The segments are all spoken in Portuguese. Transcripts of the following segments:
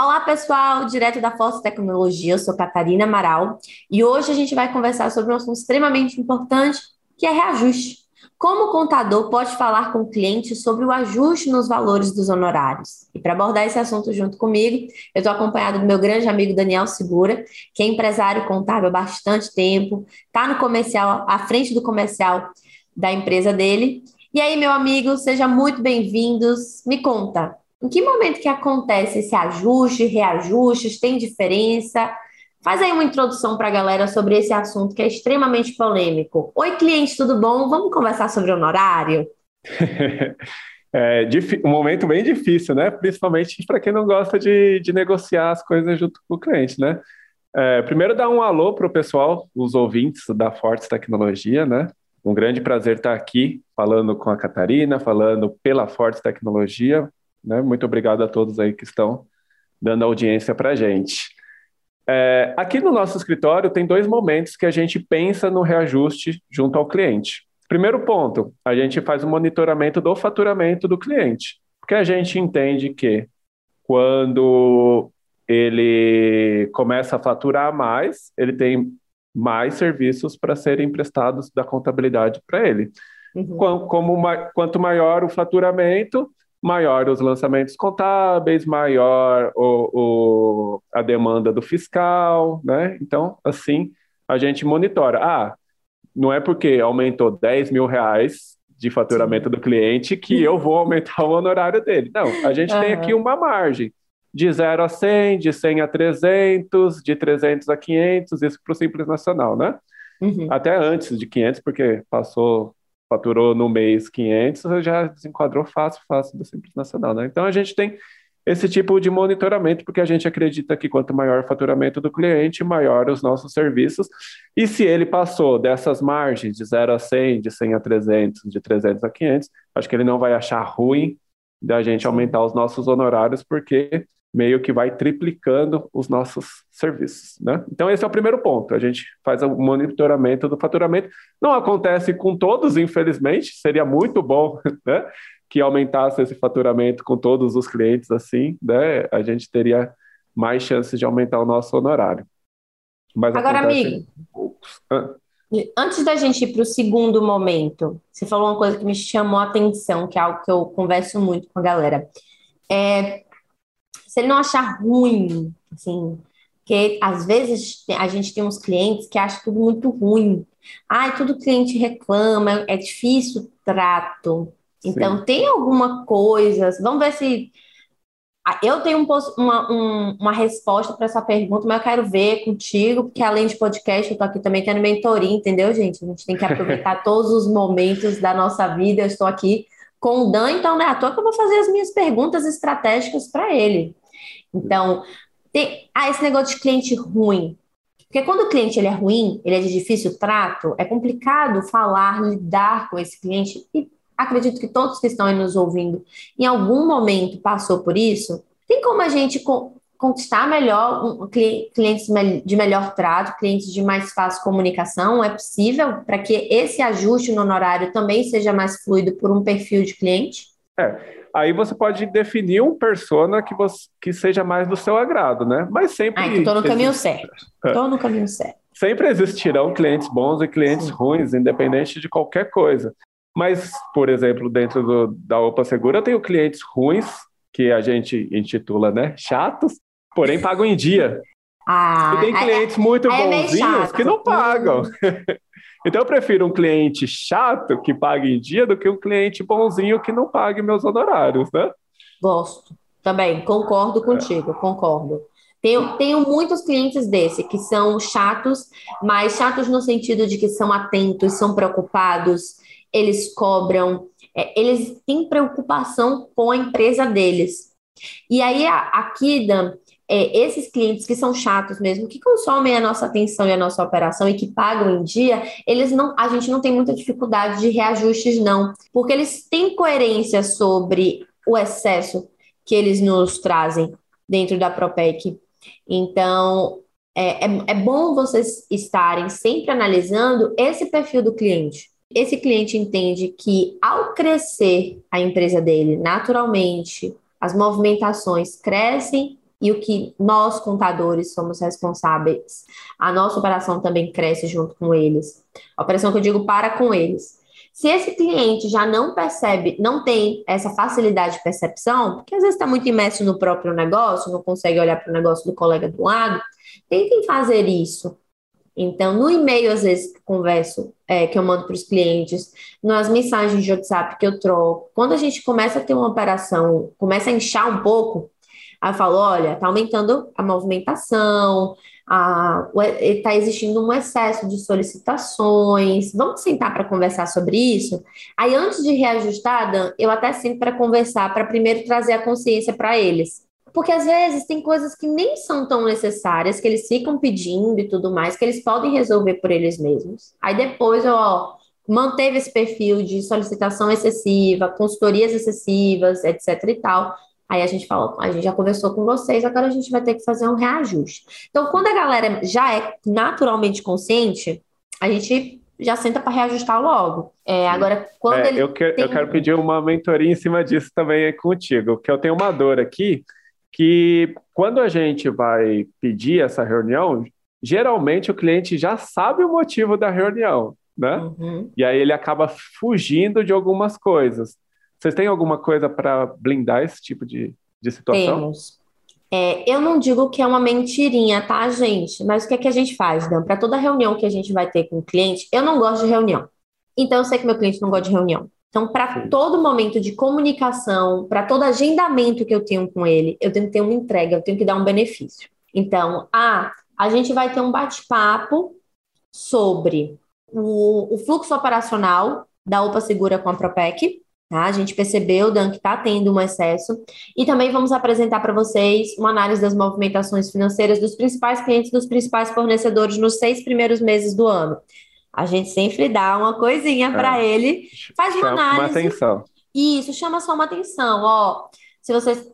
Olá, pessoal, direto da Força Tecnologia, eu sou Catarina Amaral e hoje a gente vai conversar sobre um assunto extremamente importante, que é reajuste. Como o contador pode falar com o cliente sobre o ajuste nos valores dos honorários? E para abordar esse assunto junto comigo, eu estou acompanhado do meu grande amigo Daniel Segura, que é empresário contábil há bastante tempo, está no comercial, à frente do comercial da empresa dele. E aí, meu amigo, seja muito bem-vindos. Me conta, em que momento que acontece esse ajuste, reajustes, tem diferença? Faz aí uma introdução para a galera sobre esse assunto que é extremamente polêmico. Oi, cliente, tudo bom? Vamos conversar sobre honorário? é um momento bem difícil, né? Principalmente para quem não gosta de, de, negociar as coisas junto com o cliente, né? É, primeiro, dar um alô para o pessoal, os ouvintes da Fortes Tecnologia, né? Um grande prazer estar aqui falando com a Catarina, falando pela Fortes Tecnologia. Né? Muito obrigado a todos aí que estão dando audiência para a gente. É, aqui no nosso escritório tem dois momentos que a gente pensa no reajuste junto ao cliente. Primeiro ponto, a gente faz o monitoramento do faturamento do cliente, porque a gente entende que quando ele começa a faturar mais, ele tem mais serviços para serem prestados da contabilidade para ele. Uhum. Como, quanto maior o faturamento, maior os lançamentos contábeis, maior o, o, a demanda do fiscal, né? Então, assim, a gente monitora. Ah, não é porque aumentou 10 mil reais de faturamento do cliente que eu vou aumentar o honorário dele. Não, a gente uhum. tem aqui uma margem de 0 a 100, de 100 a 300, de 300 a 500, isso para o Simples Nacional, né? Uhum. Até antes de 500, porque passou faturou no mês 500, já desenquadrou fácil, fácil do Simples Nacional, né? Então a gente tem esse tipo de monitoramento, porque a gente acredita que quanto maior o faturamento do cliente, maior os nossos serviços. E se ele passou dessas margens de 0 a 100, de 100 a 300, de 300 a 500, acho que ele não vai achar ruim da gente aumentar os nossos honorários, porque meio que vai triplicando os nossos serviços, né? Então esse é o primeiro ponto. A gente faz o monitoramento do faturamento. Não acontece com todos, infelizmente. Seria muito bom, né? Que aumentasse esse faturamento com todos os clientes assim, né? A gente teria mais chances de aumentar o nosso honorário. Mas Agora, amigo, ah. antes da gente ir para o segundo momento, você falou uma coisa que me chamou a atenção, que é algo que eu converso muito com a galera. É, se ele não achar ruim, assim, porque às vezes a gente tem uns clientes que acham tudo muito ruim. Ai, tudo cliente reclama, é difícil o trato. Então, Sim. tem alguma coisa, vamos ver se. Eu tenho um, uma, um, uma resposta para essa pergunta, mas eu quero ver contigo, porque além de podcast, eu estou aqui também tendo mentoria, entendeu, gente? A gente tem que aproveitar todos os momentos da nossa vida. Eu estou aqui com o Dan, então não é à toa que eu vou fazer as minhas perguntas estratégicas para ele. Então, tem, ah, esse negócio de cliente ruim. Porque quando o cliente ele é ruim, ele é de difícil trato, é complicado falar, lidar com esse cliente. E acredito que todos que estão aí nos ouvindo, em algum momento passou por isso. Tem como a gente conquistar melhor um, clientes de melhor trato, clientes de mais fácil comunicação? É possível para que esse ajuste no honorário também seja mais fluido por um perfil de cliente? É, aí você pode definir um persona que, você, que seja mais do seu agrado, né? Mas sempre. Ah, então no caminho certo. Estou no caminho certo. Sempre existirão clientes bons e clientes Sim. ruins, independente de qualquer coisa. Mas, por exemplo, dentro do, da Opa Segura, eu tenho clientes ruins, que a gente intitula, né? Chatos, porém pagam em dia. Ah, e tem é, clientes muito é bonzinhos que não pagam. Então eu prefiro um cliente chato que pague em dia do que um cliente bonzinho que não pague meus honorários, né? Gosto. Também, concordo contigo, é. concordo. Tenho, tenho muitos clientes desse que são chatos, mas chatos no sentido de que são atentos, são preocupados, eles cobram, é, eles têm preocupação com a empresa deles. E aí, aqui, Dan, é, esses clientes que são chatos mesmo, que consomem a nossa atenção e a nossa operação e que pagam em dia, eles não, a gente não tem muita dificuldade de reajustes, não, porque eles têm coerência sobre o excesso que eles nos trazem dentro da Propec. Então, é, é, é bom vocês estarem sempre analisando esse perfil do cliente. Esse cliente entende que ao crescer a empresa dele naturalmente, as movimentações crescem e o que nós, contadores, somos responsáveis. A nossa operação também cresce junto com eles. A operação que eu digo para com eles. Se esse cliente já não percebe, não tem essa facilidade de percepção, porque às vezes está muito imerso no próprio negócio, não consegue olhar para o negócio do colega do lado, tentem fazer isso. Então, no e-mail, às vezes, que converso, é, que eu mando para os clientes, nas mensagens de WhatsApp que eu troco, quando a gente começa a ter uma operação, começa a inchar um pouco, Aí eu falo, olha, está aumentando a movimentação, está existindo um excesso de solicitações, vamos sentar para conversar sobre isso? Aí, antes de reajustar, Dan, eu até sinto para conversar, para primeiro trazer a consciência para eles. Porque às vezes tem coisas que nem são tão necessárias, que eles ficam pedindo e tudo mais, que eles podem resolver por eles mesmos. Aí depois, ó, manteve esse perfil de solicitação excessiva, consultorias excessivas, etc e tal. Aí a gente falou, a gente já conversou com vocês, agora a gente vai ter que fazer um reajuste. Então, quando a galera já é naturalmente consciente, a gente já senta para reajustar logo. É, agora, quando é, ele. Eu, que, tem... eu quero pedir uma mentoria em cima disso também contigo, que eu tenho uma dor aqui, que quando a gente vai pedir essa reunião, geralmente o cliente já sabe o motivo da reunião, né? Uhum. E aí ele acaba fugindo de algumas coisas. Vocês têm alguma coisa para blindar esse tipo de, de situação? Temos. É, eu não digo que é uma mentirinha, tá, gente? Mas o que é que a gente faz, Dan? Para toda reunião que a gente vai ter com o cliente, eu não gosto de reunião. Então, eu sei que meu cliente não gosta de reunião. Então, para todo momento de comunicação, para todo agendamento que eu tenho com ele, eu tenho que ter uma entrega, eu tenho que dar um benefício. Então, ah, a gente vai ter um bate-papo sobre o, o, fluxo operacional da OPA Segura com a Propec, Tá? A gente percebeu, Dan, que está tendo um excesso. E também vamos apresentar para vocês uma análise das movimentações financeiras dos principais clientes, dos principais fornecedores nos seis primeiros meses do ano. A gente sempre dá uma coisinha para é. ele, faz uma chama análise. Uma atenção. Isso, chama só uma atenção. Ó, se vocês.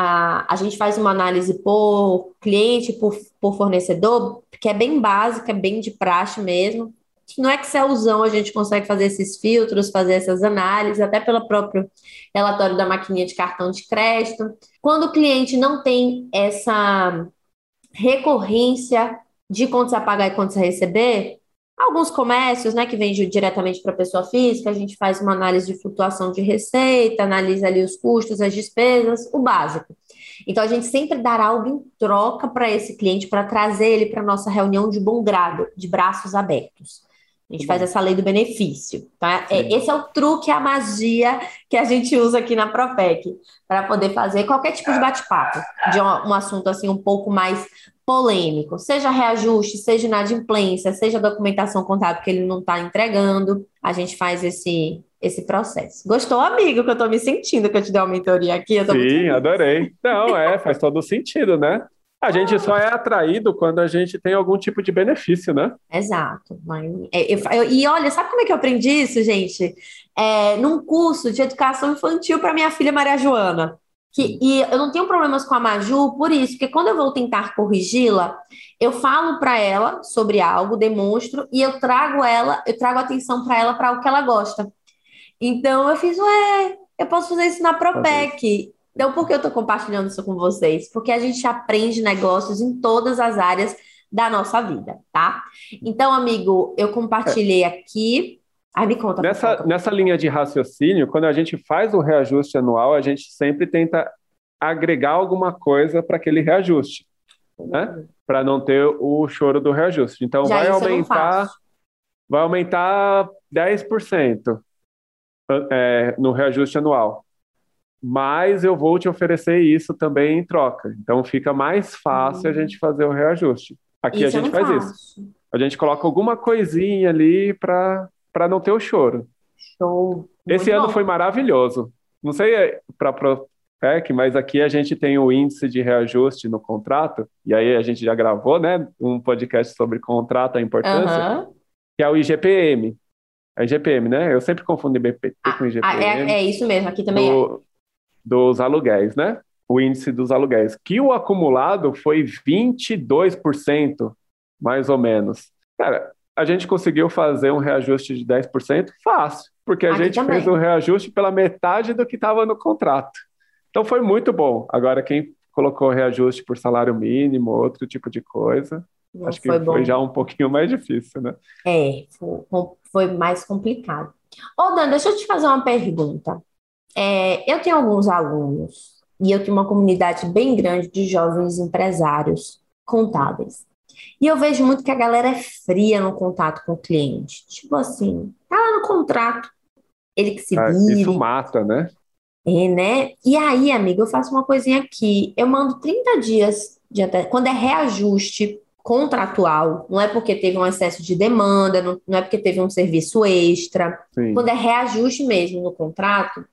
A, a gente faz uma análise por cliente, por, por fornecedor, que é bem básica, bem de praxe mesmo no Excelzão a gente consegue fazer esses filtros, fazer essas análises, até pelo próprio relatório da maquininha de cartão de crédito. Quando o cliente não tem essa recorrência de contas a pagar e contas a receber, alguns comércios, né, que vendem diretamente para a pessoa física, a gente faz uma análise de flutuação de receita, analisa ali os custos, as despesas, o básico. Então, a gente sempre dará algo em troca para esse cliente, para trazer ele para nossa reunião de bom grado, de braços abertos. A gente faz essa lei do benefício, tá? É, esse é o truque, a magia que a gente usa aqui na Propec, para poder fazer qualquer tipo de bate-papo, de um, um, assunto assim um pouco mais polêmico, seja reajuste, seja inadimplência, seja documentação contábil que ele não está entregando, a gente faz esse, esse processo. Gostou, amigo, que eu estou me sentindo que eu te dei uma mentoria aqui? Sim, adorei. Não, é, faz todo sentido, né? A gente só é atraído quando a gente tem algum tipo de benefício, né? Exato. É, eu, eu, e olha, sabe como é que eu aprendi isso, gente? É, num curso de educação infantil para minha filha Maria Joana. Que, e eu não tenho problemas com a Maju por isso, porque quando eu vou tentar corrigi-la, eu falo para ela sobre algo, demonstro, e eu trago ela, eu trago atenção para ela para o que ela gosta. Então eu fiz, ué, eu posso fazer isso na Propec. Então, por que eu estou compartilhando isso com vocês? Porque a gente aprende negócios em todas as áreas da nossa vida, tá? Então, amigo, eu compartilhei aqui. Aí me conta. Nessa, conta. nessa linha de raciocínio, quando a gente faz o reajuste anual, a gente sempre tenta agregar alguma coisa para aquele reajuste, né? Para não ter o choro do reajuste. Então, Já vai aumentar, vai aumentar 10% é, no reajuste anual mas eu vou te oferecer isso também em troca. Então fica mais fácil uhum. a gente fazer o reajuste. Aqui isso a gente faz isso. A gente coloca alguma coisinha ali para não ter o choro. Show. Esse ano foi maravilhoso. Não sei para ProPec, mas aqui a gente tem o índice de reajuste no contrato, e aí a gente já gravou né, um podcast sobre contrato, a importância, uhum. que é o IGPM. É IGPM, né? Eu sempre confundo IBP ah, com IGPM. É, é, isso mesmo, aqui também é dos aluguéis, né? O índice dos aluguéis, que o acumulado foi 22%, mais ou menos. Cara, a gente conseguiu fazer um reajuste de 10% fácil, porque a Aqui gente também. fez um reajuste pela metade do que estava no contrato. Então foi muito bom. Agora, quem colocou reajuste por salário mínimo, outro tipo de coisa. Não Acho que foi, foi já um pouquinho mais difícil, né? É, foi, foi mais complicado. Ô, Dan, deixa eu te fazer uma pergunta. É, eu tenho alguns alunos e eu tenho uma comunidade bem grande de jovens empresários contábeis. E eu vejo muito que a galera é fria no contato com o cliente. Tipo assim, tá lá no contrato, ele que se ah, vire. Isso mata, né? É, né? E aí, amigo, eu faço uma coisinha aqui. Eu mando 30 dias de até. Quando é reajuste contratual, não é porque teve um excesso de demanda, não, não é porque teve um serviço extra. Sim. Quando é reajuste mesmo no contrato,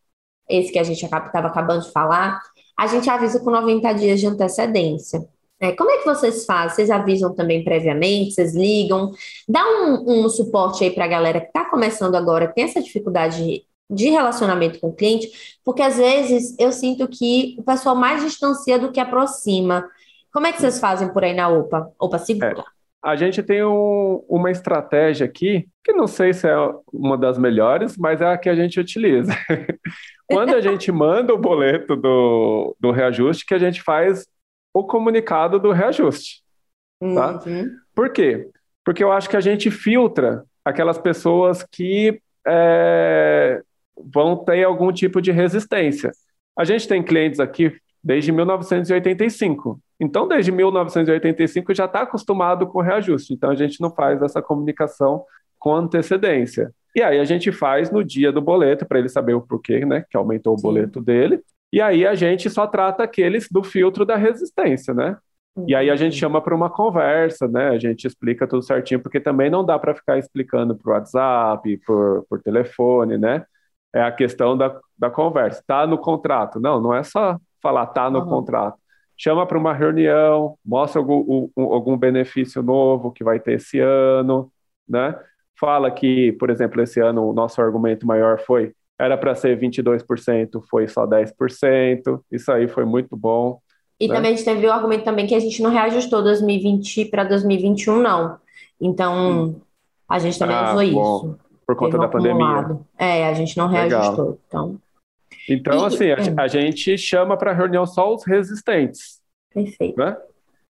esse que a gente estava acabando de falar, a gente avisa com 90 dias de antecedência. É, como é que vocês fazem? Vocês avisam também previamente? Vocês ligam? Dá um, um suporte aí para a galera que está começando agora, tem essa dificuldade de relacionamento com o cliente, porque às vezes eu sinto que o pessoal mais distancia do que aproxima. Como é que vocês fazem por aí na OPA? OPA Segura. É, a gente tem um, uma estratégia aqui, que não sei se é uma das melhores, mas é a que a gente utiliza. Quando a gente manda o boleto do, do reajuste, que a gente faz o comunicado do reajuste. Tá? Uhum. Por quê? Porque eu acho que a gente filtra aquelas pessoas que é, vão ter algum tipo de resistência. A gente tem clientes aqui desde 1985. Então, desde 1985 já está acostumado com reajuste. Então, a gente não faz essa comunicação com antecedência. E aí a gente faz no dia do boleto para ele saber o porquê, né, que aumentou o Sim. boleto dele. E aí a gente só trata aqueles do filtro da resistência, né? E aí a gente uhum. chama para uma conversa, né? A gente explica tudo certinho, porque também não dá para ficar explicando por WhatsApp, por, por telefone, né? É a questão da, da conversa. Tá no contrato? Não, não é só falar tá no uhum. contrato. Chama para uma reunião, mostra algum, algum benefício novo que vai ter esse ano, né? Fala que, por exemplo, esse ano o nosso argumento maior foi era para ser 22%, foi só 10%. Isso aí foi muito bom. E né? também a gente teve o argumento também que a gente não reajustou 2020 para 2021, não. Então, hum. a gente também ah, usou bom. isso. Por conta da pandemia. É, a gente não reajustou. Legal. Então, então e, assim, a, é. a, gente chama para reunião só os resistentes. Perfeito. Né?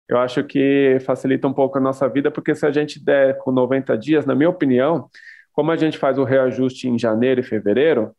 Eu acho que facilita um pouco a nossa vida, porque se a gente der com 90 dias, na minha opinião, como a gente faz o reajuste em janeiro e fevereiro,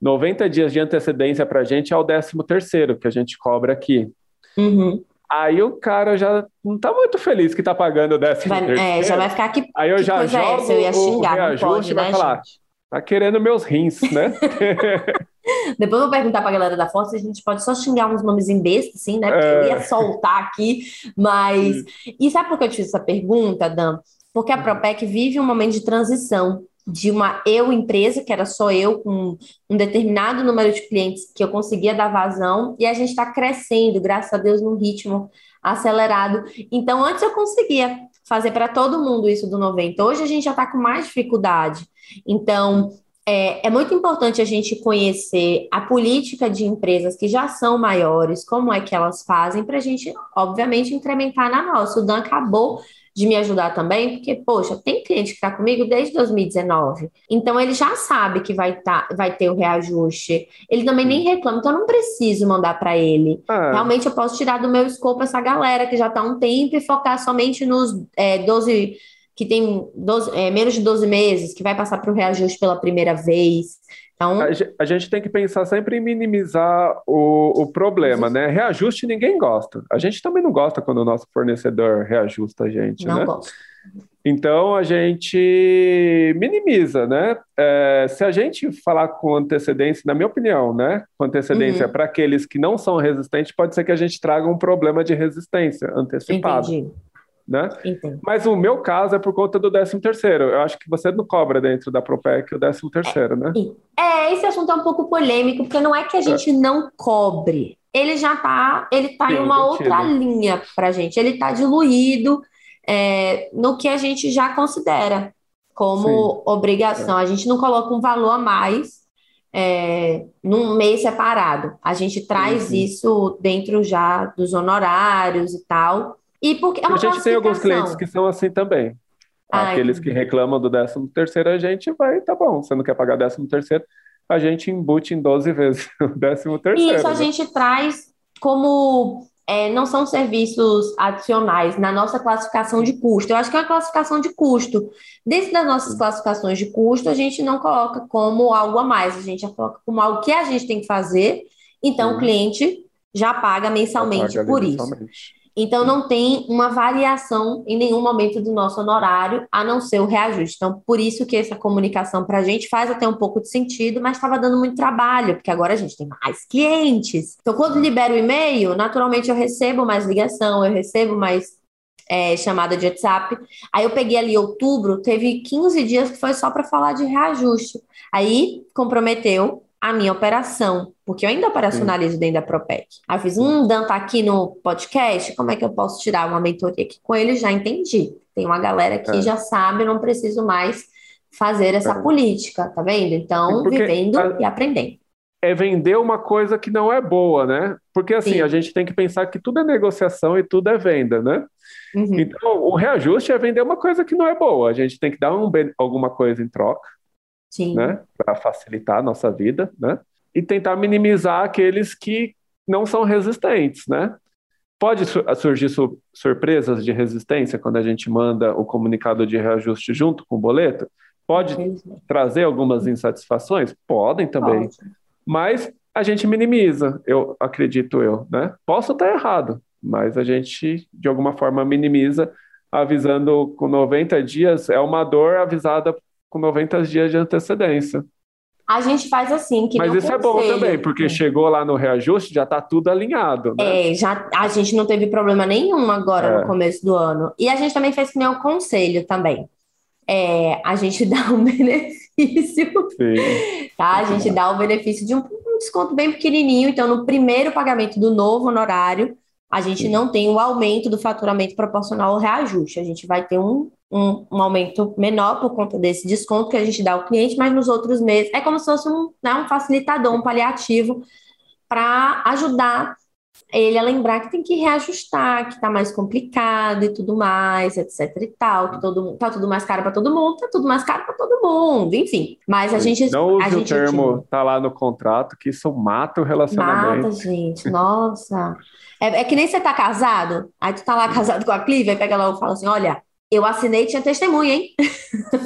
90 dias de antecedência para a gente é o 13 terceiro que a gente cobra aqui. Uhum. Aí o cara já não está muito feliz que está pagando o décimo vai, terceiro. É, já vai ficar aqui. Aí eu que já jogo é essa? Eu ia xingar, o reajuste pode, e vai né, falar, gente? Tá querendo meus rins, né? Depois eu vou perguntar para a galera da Força, a gente pode só xingar uns nomes em besta, assim, né? Porque é. eu ia soltar aqui, mas... E sabe por que eu te fiz essa pergunta, Dan? Porque a uhum. Propec vive um momento de transição de uma eu empresa, que era só eu com um determinado número de clientes que eu conseguia dar vazão, e a gente está crescendo, graças a Deus, num ritmo acelerado. Então, antes eu conseguia fazer para todo mundo isso do 90. Hoje a gente já está com mais dificuldade. Então, é, é, muito importante a gente conhecer a política de empresas que já são maiores, como é que elas fazem, para a gente, obviamente, incrementar na nossa. O Dan acabou de me ajudar também, porque, poxa, tem cliente que está comigo desde 2019. Então, ele já sabe que vai, tá, vai ter o reajuste. Ele também nem reclama, então eu não preciso mandar para ele. Ah. Realmente, eu posso tirar do meu escopo essa galera que já está há um tempo e focar somente nos é, 12 que tem 12, é, menos de 12 meses, que vai passar para o reajuste pela primeira vez. Então... A gente tem que pensar sempre em minimizar o, o problema, né? Reajuste ninguém gosta. A gente também não gosta quando o nosso fornecedor reajusta a gente, não né? Gosta. Então a gente minimiza, né? É, se a gente falar com antecedência, na minha opinião, né? Com antecedência uhum. para aqueles que não são resistentes, pode ser que a gente traga um problema de resistência antecipado. Entendi né? Entendi. Mas o meu caso é por conta do 13 terceiro. Eu acho que você não cobra dentro da Propec o 13 terceiro, né? É, esse assunto é um pouco polêmico, porque não é que a gente é. não cobre. Ele já tá, ele tá Sim, em uma outra linha pra gente. Ele tá diluído é, no que a gente já considera como Sim. obrigação. É. A gente não coloca um valor a mais é, num mês separado. A gente traz Sim. isso dentro já dos honorários e tal. E porque é uma a gente tem alguns clientes que são assim também. Ai, Aqueles que reclamam do 13 terceiro, a gente vai, tá bom, você não quer pagar 13 terceiro, a gente embute em 12 vezes o 13 terceiro. Isso, a né? gente traz como é, não são serviços adicionais na nossa classificação de custo. Eu acho que é uma classificação de custo. Dentro das nossas classificações de custo, a gente não coloca como algo a mais, a gente já coloca como algo que a gente tem que fazer, então Sim. o cliente já paga mensalmente paga por mensalmente. Então, não tem uma variação em nenhum momento do nosso honorário, a não ser o reajuste. Então, por isso que essa comunicação para a gente faz até um pouco de sentido, mas estava dando muito trabalho, porque agora a gente tem mais clientes. Então, quando libero o e-mail, naturalmente eu recebo mais ligação, eu recebo mais é, chamada de WhatsApp. Aí eu peguei ali outubro, teve 15 dias que foi só para falar de reajuste. Aí comprometeu a minha operação, porque eu ainda operacionalizo dentro da Propec. Aí eu fiz, um Dan tá aqui no podcast, como é que eu posso tirar uma mentoria aqui com ele? Já entendi. Tem uma galera que é. já sabe, não preciso mais fazer essa é. política, tá vendo? Então, vivendo a... e aprendendo. É vender uma coisa que não é boa, né? Porque assim, Sim. a gente tem que pensar que tudo é negociação e tudo é venda, né? Uhum. Então, o reajuste é vender uma coisa que não é boa. A gente tem que dar um, alguma coisa em troca. Sim. né? Para facilitar a nossa vida, né? E tentar minimizar aqueles que não são resistentes, né? Pode surgir su surpresas de resistência quando a gente manda o comunicado de reajuste junto com o boleto? Pode trazer algumas insatisfações? Podem também. Pode. Mas a gente minimiza, eu acredito eu, né? Posso estar errado, mas a gente de alguma forma minimiza, avisando com 90 dias, é uma dor avisada com 90 dias de antecedência. A gente faz assim, que Mas isso é bom também, porque chegou lá no reajuste, já está tudo alinhado, né? É, já, a gente não teve problema nenhum agora é. no começo do ano. E a gente também fez que nem o conselho também. É, a gente dá um benefício, Sim. tá? A gente dá o benefício de um, um desconto bem pequenininho. Então, no primeiro pagamento do novo honorário, a gente Sim. não tem o aumento do faturamento proporcional ao reajuste. A gente vai ter um, um, um, aumento menor por conta desse desconto que a gente dá ao cliente, mas nos outros meses é como se fosse um, né, um facilitador, um paliativo para ajudar ele a lembrar que tem que reajustar, que está mais complicado e tudo mais, etc e tal, que todo tá tudo mais caro para todo mundo, tá tudo mais caro para todo mundo, enfim. Mas a gente não use a gente o termo tá lá no contrato que isso mata o relacionamento. Mata, gente. Nossa. É, é, que nem você tá casado, aí tu tá lá casado com a Clive, aí pega lá e fala assim: olha, eu assinei tinha testemunha, hein?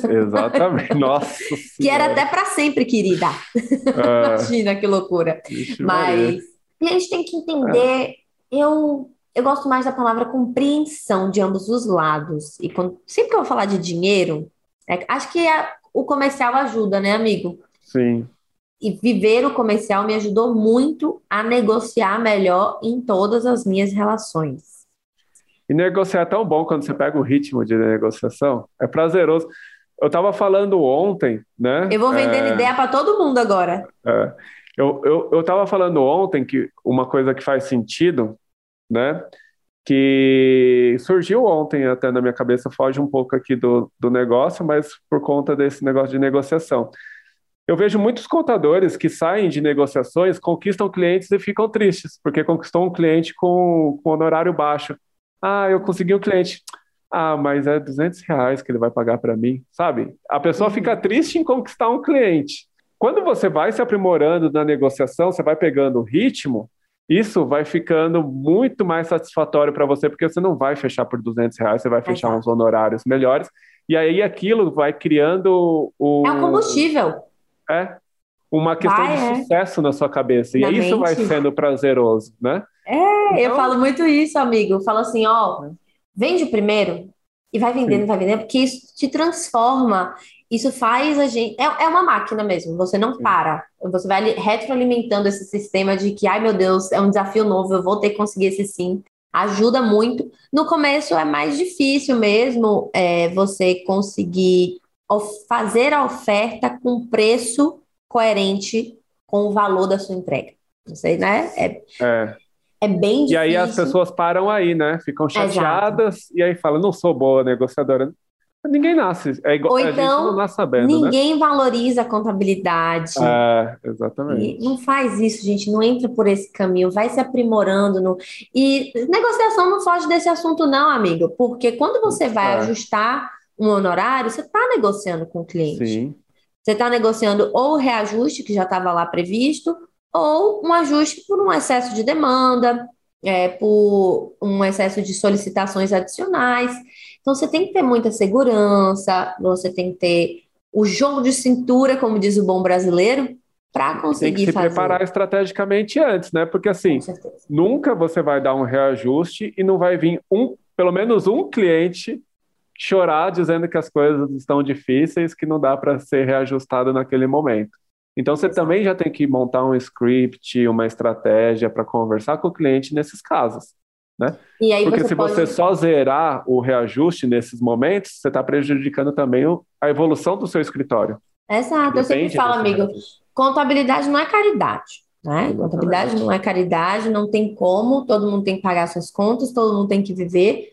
Exatamente. Nossa. que era até para sempre, querida. É... Imagina que loucura. Mas e a gente tem que entender. É. Eu, eu gosto mais da palavra compreensão de ambos os lados. E quando, sempre que eu vou falar de dinheiro, é, acho que a, o comercial ajuda, né, amigo? Sim. E viver o comercial me ajudou muito a negociar melhor em todas as minhas relações. E negociar é tão bom quando você pega o ritmo de negociação. É prazeroso. Eu estava falando ontem, né? Eu vou vendendo é... ideia para todo mundo agora. É. Eu estava eu, eu falando ontem que uma coisa que faz sentido, né? Que surgiu ontem até na minha cabeça, foge um pouco aqui do, do negócio, mas por conta desse negócio de negociação. Eu vejo muitos contadores que saem de negociações, conquistam clientes e ficam tristes, porque conquistou um cliente com, com honorário baixo. Ah, eu consegui um cliente. Ah, mas é 200 reais que ele vai pagar para mim, sabe? A pessoa uhum. fica triste em conquistar um cliente. Quando você vai se aprimorando na negociação, você vai pegando o ritmo, isso vai ficando muito mais satisfatório para você, porque você não vai fechar por 200 reais, você vai fechar Exato. uns honorários melhores, e aí aquilo vai criando o... É um combustível. É, uma questão vai, de é. sucesso na sua cabeça, na e mente. isso vai sendo prazeroso, né? É, então... eu falo muito isso, amigo, eu falo assim, ó, vende primeiro, e vai vendendo, Sim. vai vendendo, porque isso te transforma isso faz a gente. É, é uma máquina mesmo, você não para. Você vai retroalimentando esse sistema de que, ai meu Deus, é um desafio novo, eu vou ter que conseguir esse sim. Ajuda muito. No começo é mais difícil mesmo é, você conseguir fazer a oferta com preço coerente com o valor da sua entrega. Não sei, né? É, é. é bem difícil. E aí as pessoas param aí, né? Ficam chateadas Exato. e aí falam, não sou boa negociadora. Ninguém nasce. É igual, Ou então, não nasce sabendo, né? ninguém né? valoriza a contabilidade. É, exatamente. E não faz isso, gente. Não entra por esse caminho. Vai se aprimorando. No... E negociação não foge desse assunto, não, amigo. Porque quando você vai é. ajustar um honorário, você está negociando com o cliente. Sim. Você está negociando ou o reajuste que já estava lá previsto, ou um ajuste por um excesso de demanda, é, por um excesso de solicitações adicionais. Então, você tem que ter muita segurança, você tem que ter o jogo de cintura, como diz o bom brasileiro, para conseguir Tem que se fazer. preparar estrategicamente antes, né? Porque assim, nunca você vai dar um reajuste e não vai vir um, pelo menos um cliente chorar dizendo que as coisas estão difíceis, que não dá para ser reajustado naquele momento. Então você também já tem que montar um script, uma estratégia para conversar com o cliente nesses casos. Né? Porque você se pode... você só zerar o reajuste nesses momentos, você está prejudicando também a evolução do seu escritório. Exato, eu sempre falo, amigo, contabilidade não é caridade. Né? Contabilidade não é caridade, não tem como, todo mundo tem que pagar suas contas, todo mundo tem que viver.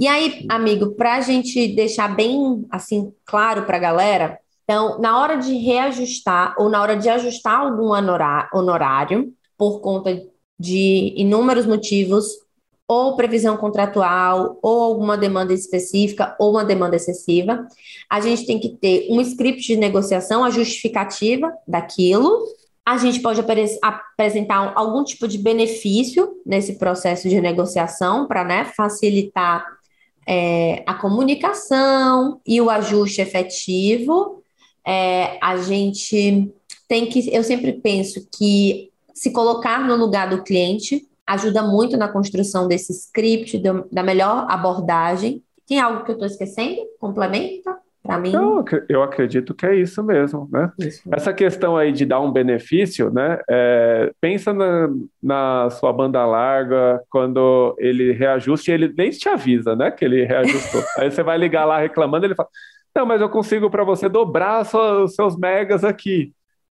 E aí, amigo, para a gente deixar bem assim claro para a galera, então, na hora de reajustar ou na hora de ajustar algum honorário, por conta de inúmeros motivos, ou previsão contratual, ou alguma demanda específica, ou uma demanda excessiva, a gente tem que ter um script de negociação, a justificativa daquilo. A gente pode apresentar algum tipo de benefício nesse processo de negociação para né, facilitar é, a comunicação e o ajuste efetivo. É, a gente tem que, eu sempre penso que se colocar no lugar do cliente ajuda muito na construção desse script, da melhor abordagem. Tem algo que eu estou esquecendo? Complementa? Para mim. Não, eu acredito que é isso mesmo, né? Isso. Essa questão aí de dar um benefício, né? É, pensa na, na, sua banda larga, quando ele reajuste, ele nem te avisa, né? Que ele reajustou. aí você vai ligar lá reclamando, ele fala: Não, mas eu consigo para você dobrar os seus megas aqui.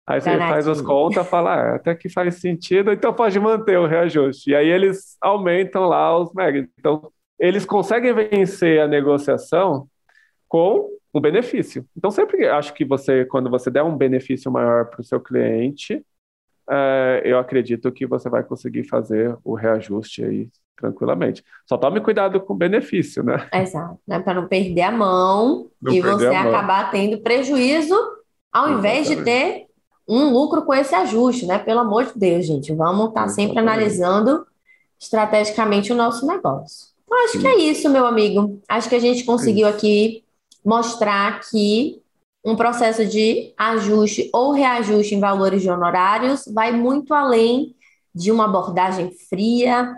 Aí você faz as contas fala, ah, até que faz sentido, então pode manter o reajuste. E aí eles aumentam lá os megas. Então, eles conseguem vencer a negociação com um benefício. Então, sempre acho que você, quando você der um benefício maior para o seu cliente, é, eu acredito que você vai conseguir fazer o reajuste aí tranquilamente. Só tome cuidado com o benefício, né? Exato, né? para não perder a mão não e você acabar tendo prejuízo ao Exatamente. invés de ter um lucro com esse ajuste, né? Pelo amor de Deus, gente. Vamos estar tá sempre analisando estrategicamente o nosso negócio. Então, acho que é isso, meu amigo. Acho que a gente conseguiu aqui mostrar que um processo de ajuste ou reajuste em valores de honorários vai muito além de uma abordagem fria,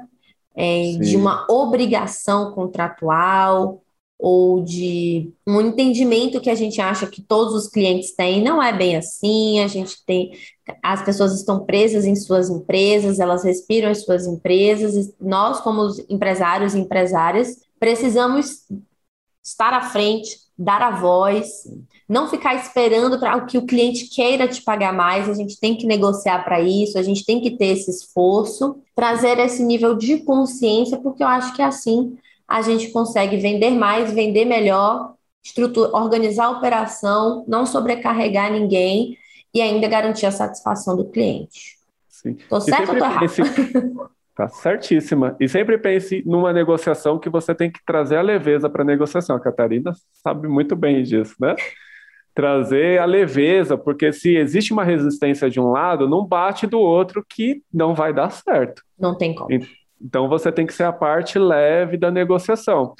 é, de uma obrigação contratual, ou de um entendimento que a gente acha que todos os clientes têm, não é bem assim, a gente tem, as pessoas estão presas em suas empresas, elas respiram em suas empresas, e nós como empresários e empresárias precisamos estar à frente, dar a voz, não ficar esperando para que o cliente queira te pagar mais, a gente tem que negociar para isso, a gente tem que ter esse esforço, trazer esse nível de consciência, porque eu acho que assim a gente consegue vender mais, vender melhor, organizar a operação, não sobrecarregar ninguém e ainda garantir a satisfação do cliente. Estou certo ou estou errado? Tá certíssima. E sempre pense numa negociação que você tem que trazer a leveza para a negociação. A Catarina sabe muito bem disso, né? Trazer a leveza, porque se existe uma resistência de um lado, não bate do outro que não vai dar certo. Não tem como. Então você tem que ser a parte leve da negociação.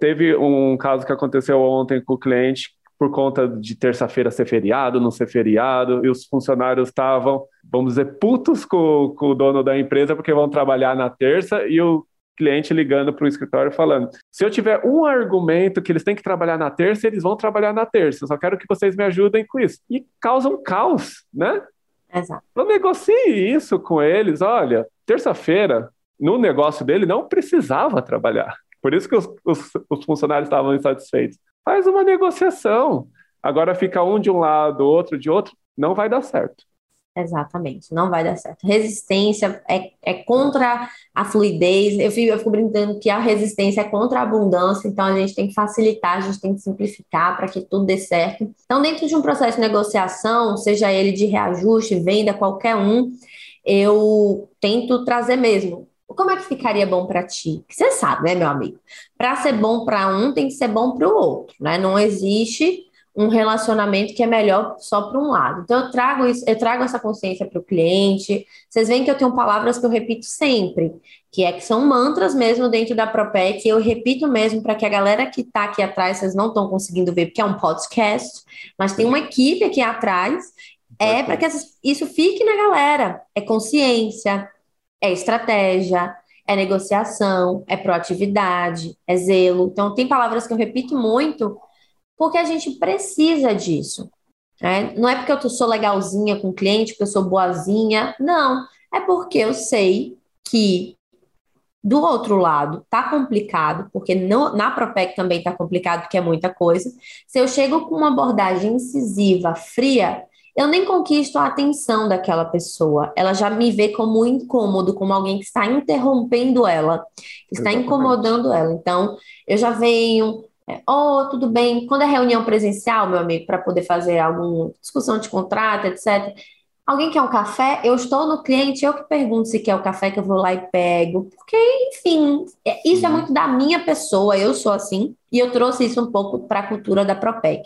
Teve um caso que aconteceu ontem com o cliente por conta de terça-feira ser feriado, não ser feriado, e os funcionários estavam, vamos dizer, putos com, com, o dono da empresa porque vão trabalhar na terça e o cliente ligando para o escritório falando: se eu tiver um argumento que eles têm que trabalhar na terça, eles vão trabalhar na terça. Eu só quero que vocês me ajudem com isso. E causa um caos, né? Exato. Não negocie isso com eles. Olha, terça-feira, no negócio dele, não precisava trabalhar. Por isso que os, os, os, funcionários estavam insatisfeitos. Faz uma negociação. Agora fica um de um lado, outro de outro, não vai dar certo. Exatamente, não vai dar certo. Resistência é, é contra a fluidez. Eu fico, eu fico brincando que a resistência é contra a abundância, então a gente tem que facilitar, a gente tem que simplificar para que tudo dê certo. Então, dentro de um processo de negociação, seja ele de reajuste, venda, qualquer um, eu tento trazer mesmo. Como é que ficaria bom para ti? Você sabe, né, meu amigo? Para ser bom para um, tem que ser bom para o outro, né? Não existe um relacionamento que é melhor só para um lado. Então, eu trago isso, eu trago essa consciência para o cliente. Vocês veem que eu tenho palavras que eu repito sempre, que é que são mantras mesmo dentro da Propec, eu repito mesmo para que a galera que está aqui atrás, vocês não estão conseguindo ver, porque é um podcast, mas tem uma equipe aqui atrás, é para que isso fique na galera. É consciência, é estratégia, é negociação, é proatividade, é zelo. Então, tem palavras que eu repito muito porque a gente precisa disso. Né? Não é porque eu sou legalzinha com o cliente, porque eu sou boazinha. Não. É porque eu sei que do outro lado tá complicado, porque no, na Propec também tá complicado, porque é muita coisa. Se eu chego com uma abordagem incisiva, fria, eu nem conquisto a atenção daquela pessoa. Ela já me vê como incômodo, como alguém que está interrompendo ela, que está Exatamente. incomodando ela. Então, eu já venho é, oh, tudo bem. Quando é reunião presencial, meu amigo, para poder fazer alguma discussão de contrato, etc. Alguém quer um café? Eu estou no cliente, eu que pergunto se quer o café, que eu vou lá e pego. Porque, enfim, é, isso é muito da minha pessoa, eu sou assim, e eu trouxe isso um pouco para a cultura da Propec.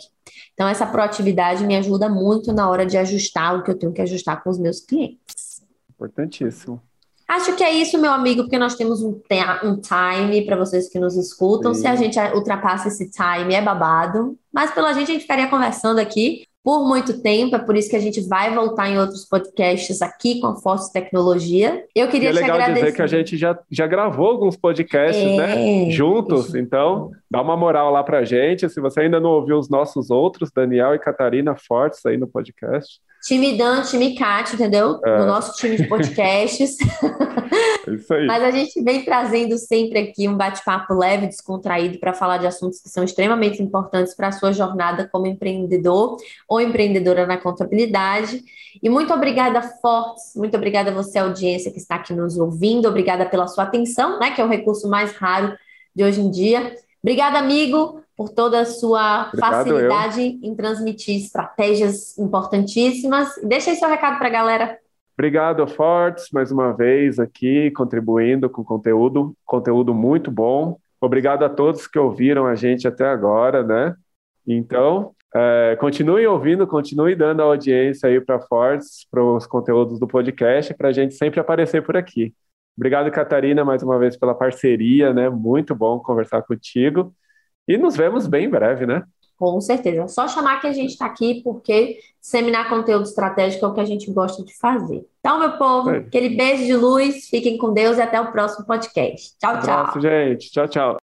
Então, essa proatividade me ajuda muito na hora de ajustar o que eu tenho que ajustar com os meus clientes. Importantíssimo. Acho que é isso, meu amigo, porque nós temos um, um time para vocês que nos escutam. Sim. Se a gente ultrapassa esse time, é babado. Mas pela gente, a gente ficaria conversando aqui por muito tempo, é por isso que a gente vai voltar em outros podcasts aqui com a Force Tecnologia. Eu queria e é legal dizer que a gente já, já gravou alguns podcasts, né, é, né? Juntos, então dá uma moral lá pra gente. Se você ainda não ouviu os nossos outros, Daniel e Catarina Fortes aí no podcast. Time Dan, time Cat, entendeu? É. No nosso time de podcasts. Isso aí. Mas a gente vem trazendo sempre aqui um bate-papo leve, descontraído, para falar de assuntos que são extremamente importantes para a sua jornada como empreendedor ou empreendedora na contabilidade. E muito obrigada, Fortes, muito obrigada a você, audiência que está aqui nos ouvindo, obrigada pela sua atenção, né, que é o recurso mais raro de hoje em dia. Obrigada, amigo, por toda a sua Obrigado, facilidade eu. em transmitir estratégias importantíssimas. Deixa aí seu recado para a galera. Obrigado, Fortes, mais uma vez aqui contribuindo com conteúdo, conteúdo muito bom. Obrigado a todos que ouviram a gente até agora, né? Então, é, continuem ouvindo, continuem dando a audiência aí para Fortes, para os conteúdos do podcast, para a gente sempre aparecer por aqui. Obrigado, Catarina, mais uma vez pela parceria, né? Muito bom conversar contigo. E nos vemos bem em breve, né? Com certeza. Só chamar que a gente está aqui porque disseminar conteúdo estratégico é o que a gente gosta de fazer. Então, meu povo, é. aquele beijo de luz, fiquem com Deus e até o próximo podcast. Tchau, tchau. Abraço, gente. Tchau, tchau.